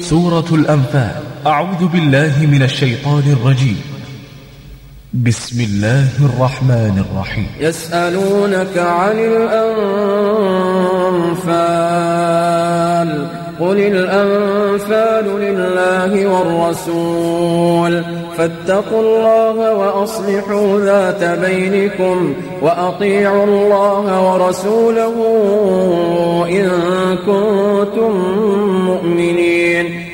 سورة الأنفال. أعوذ بالله من الشيطان الرجيم. بسم الله الرحمن الرحيم. يسألونك عن الأنفال. قل الأنفال لله والرسول فاتقوا الله وأصلحوا ذات بينكم وأطيعوا الله ورسوله إن كنتم مؤمنين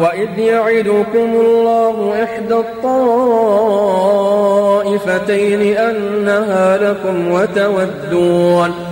وإذ يعدكم الله إحدى الطائفتين أنها لكم وتودون.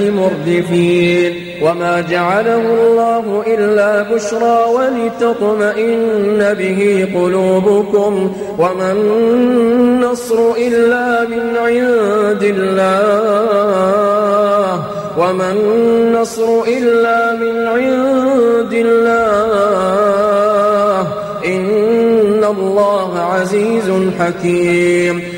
مردفين وما جعله الله إلا بشرى ولتطمئن به قلوبكم وما النصر إلا من عند الله وما النصر إلا من عند الله إن الله عزيز حكيم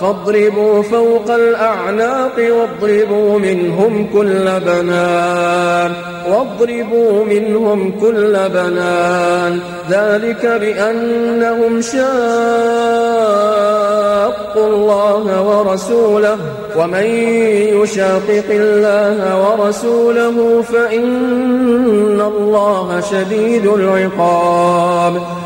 فاضربوا فوق الأعناق واضربوا منهم كل بنان واضربوا منهم كل بنان. ذلك بأنهم شاقوا الله ورسوله ومن يشاقق الله ورسوله فإن الله شديد العقاب.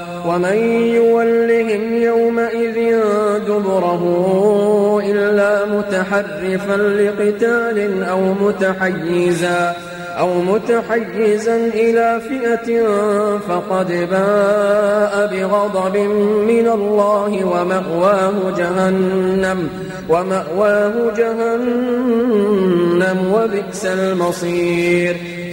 ومن يولهم يومئذ دبره إلا متحرفا لقتال أو متحيزا أو متحيزا إلى فئة فقد باء بغضب من الله ومأواه جهنم ومأواه جهنم وبئس المصير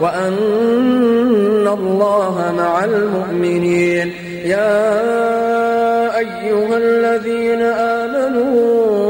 وأن الله مع المؤمنين. يا أيها الذين آمنوا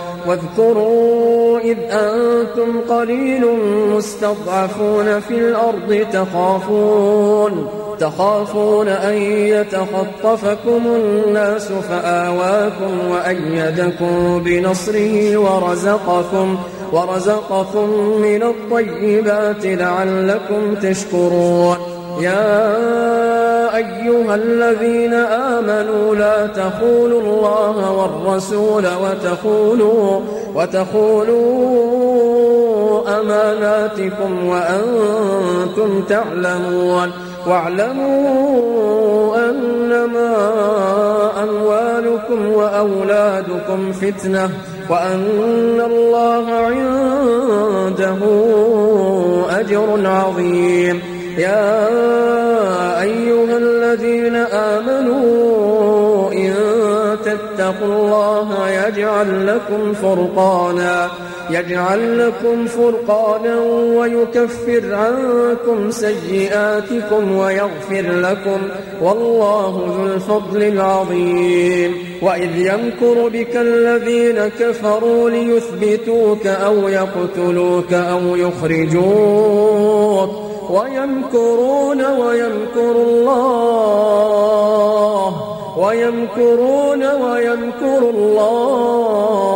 واذكروا إذ أنتم قليل مستضعفون في الأرض تخافون تخافون أن يتخطفكم الناس فآواكم وأيدكم بنصره ورزقكم ورزقكم من الطيبات لعلكم تشكرون. يا أيها الذين آمنوا لا تخونوا الله والرسول وتخونوا وتخونوا أماناتكم وأنتم تعلمون واعلموا أنما أموالكم وأولادكم فتنة وأن الله عنده أجر عظيم يا أيها الذين آمنوا إن تتقوا الله يجعل لكم فرقانا يجعل لكم فرقانا ويكفر عنكم سيئاتكم ويغفر لكم والله ذو الفضل العظيم. وإذ يمكر بك الذين كفروا ليثبتوك أو يقتلوك أو يخرجوك. ويمكرون ويمكر الله. ويمكرون ويمكر الله.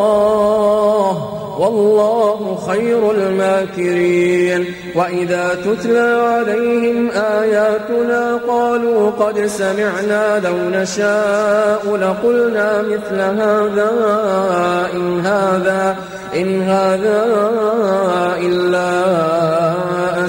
والله خير الماكرين. وإذا تتلى عليهم آياتنا قالوا قد سمعنا لو نشاء لقلنا مثل هذا إن هذا إن هذا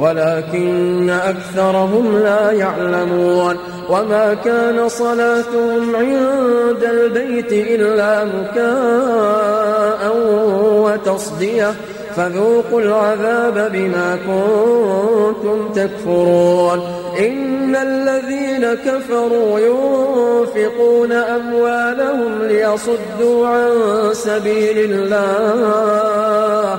ولكن أكثرهم لا يعلمون وما كان صلاتهم عند البيت إلا مكاء وتصدية فذوقوا العذاب بما كنتم تكفرون إن الذين كفروا ينفقون أموالهم ليصدوا عن سبيل الله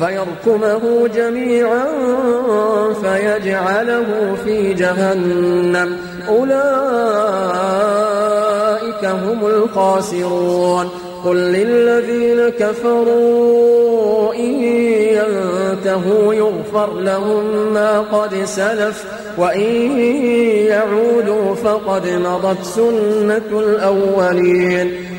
فيركمه جميعا فيجعله في جهنم. أولئك هم الخاسرون. قل للذين كفروا إن ينتهوا يغفر لهم ما قد سلف وإن يعودوا فقد مضت سنة الأولين.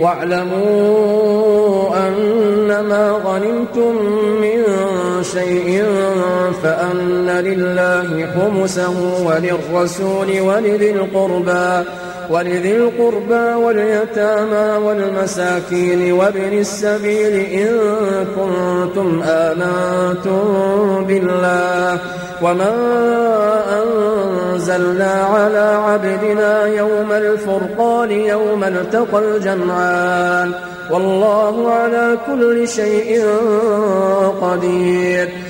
واعلموا أنما غنمتم من شيء فأن لله خمسه وللرسول ولذي القربى ولذي القربى واليتامى والمساكين وابن السبيل إن كنتم آمنتم بالله. وما أنزلنا على عبدنا يوم الفرقان يوم التقى الجمعان والله على كل شيء قدير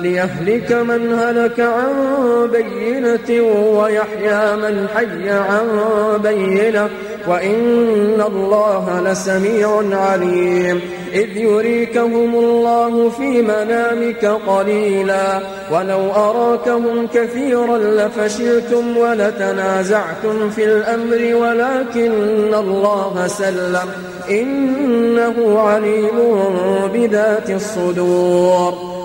ليهلك من هلك عن بينة ويحيى من حي عن بينة. وإن الله لسميع عليم. إذ يريكهم الله في منامك قليلا. ولو أراكهم كثيرا لفشلتم ولتنازعتم في الأمر ولكن الله سلم. إنه عليم بذات الصدور.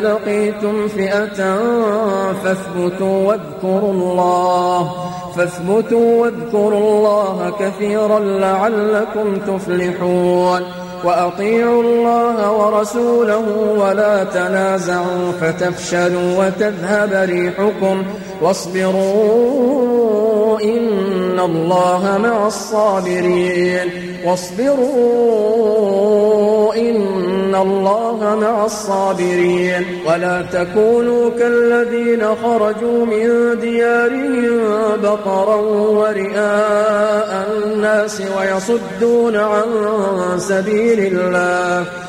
لقيتم فئة فاثبتوا واذكروا الله فاثبتوا واذكروا الله كثيرا لعلكم تفلحون. وأطيعوا الله ورسوله ولا تنازعوا فتفشلوا وتذهب ريحكم. واصبروا إن الله مع الصابرين. واصبروا إن الله مع الصابرين. ولا تكونوا كالذين خرجوا من ديارهم بطرا ورئاء الناس ويصدون عن سبيل الله.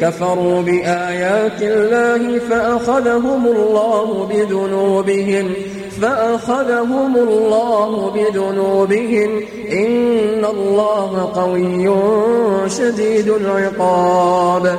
كفروا بآيات الله فأخذهم الله بذنوبهم فأخذهم الله بذنوبهم إن الله قوي شديد العقاب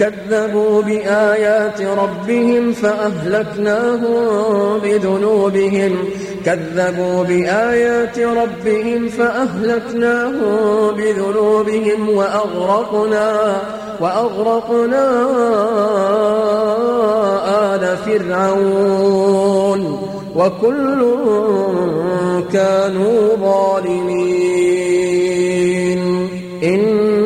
كذبوا بآيات ربهم فأهلكناهم بذنوبهم. كذبوا بآيات ربهم فأهلكناهم بذنوبهم وأغرقنا وأغرقنا آل فرعون. وكل كانوا ظالمين.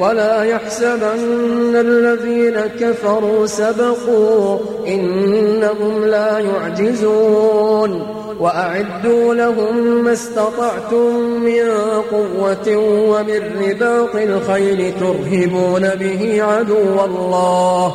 ولا يحسبن الذين كفروا سبقوا إنهم لا يعجزون وأعدوا لهم ما استطعتم من قوة ومن رباط الخيل ترهبون به عدو الله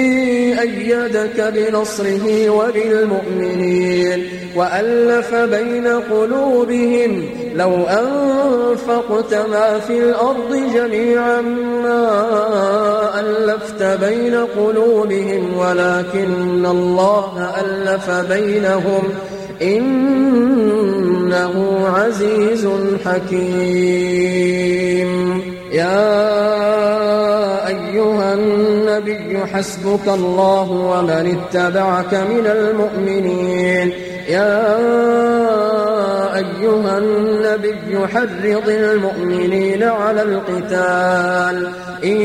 أيدك بنصره وبالمؤمنين وألف بين قلوبهم لو أنفقت ما في الأرض جميعا ما ألفت بين قلوبهم ولكن الله ألف بينهم. إنه عزيز حكيم. يا أيها النبي حسبك الله ومن اتبعك من المؤمنين. يا أيها النبي حرض المؤمنين على القتال. إن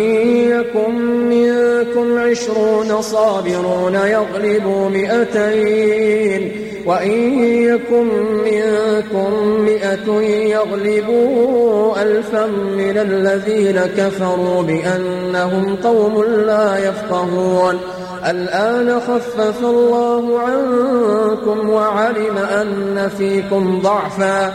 يكن منكم عشرون صابرون يغلبوا مئتين وإن يكن منكم مئة يغلبوا ألفا من الذين كفروا بأنهم قوم لا يفقهون. الآن خفف الله عنكم وعلم أن فيكم ضعفا.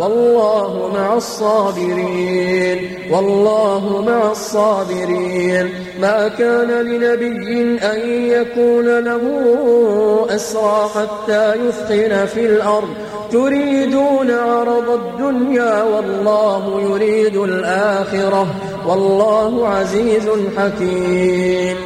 والله مع الصابرين والله مع الصابرين. ما كان لنبي أن يكون له أسرى حتى يثخن في الأرض. تريدون عرض الدنيا والله يريد الآخرة. والله عزيز حكيم.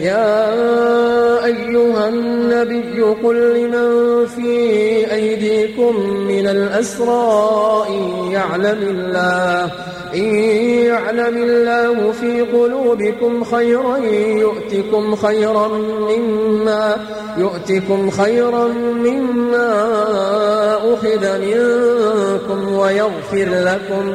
يا أيها النبي قل لمن في أيديكم من الأسرى إن يعلم الله إن يعلم الله في قلوبكم خيرا يؤتكم خيرا مما يؤتكم خيرا مما أخذ منكم ويغفر لكم.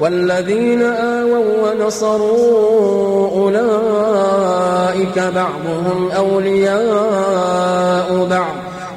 والذين آووا ونصروا أولئك بعضهم أولياء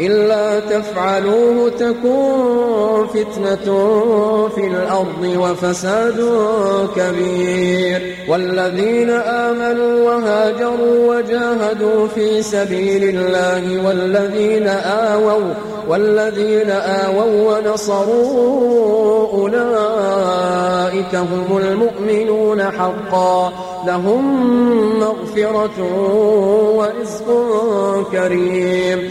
إلا تفعلوه تكون فتنة في الأرض وفساد كبير. والذين آمنوا وهاجروا وجاهدوا في سبيل الله والذين آووا والذين آووا ونصروا أولئك هم المؤمنون حقا. لهم مغفرة ورزق كريم.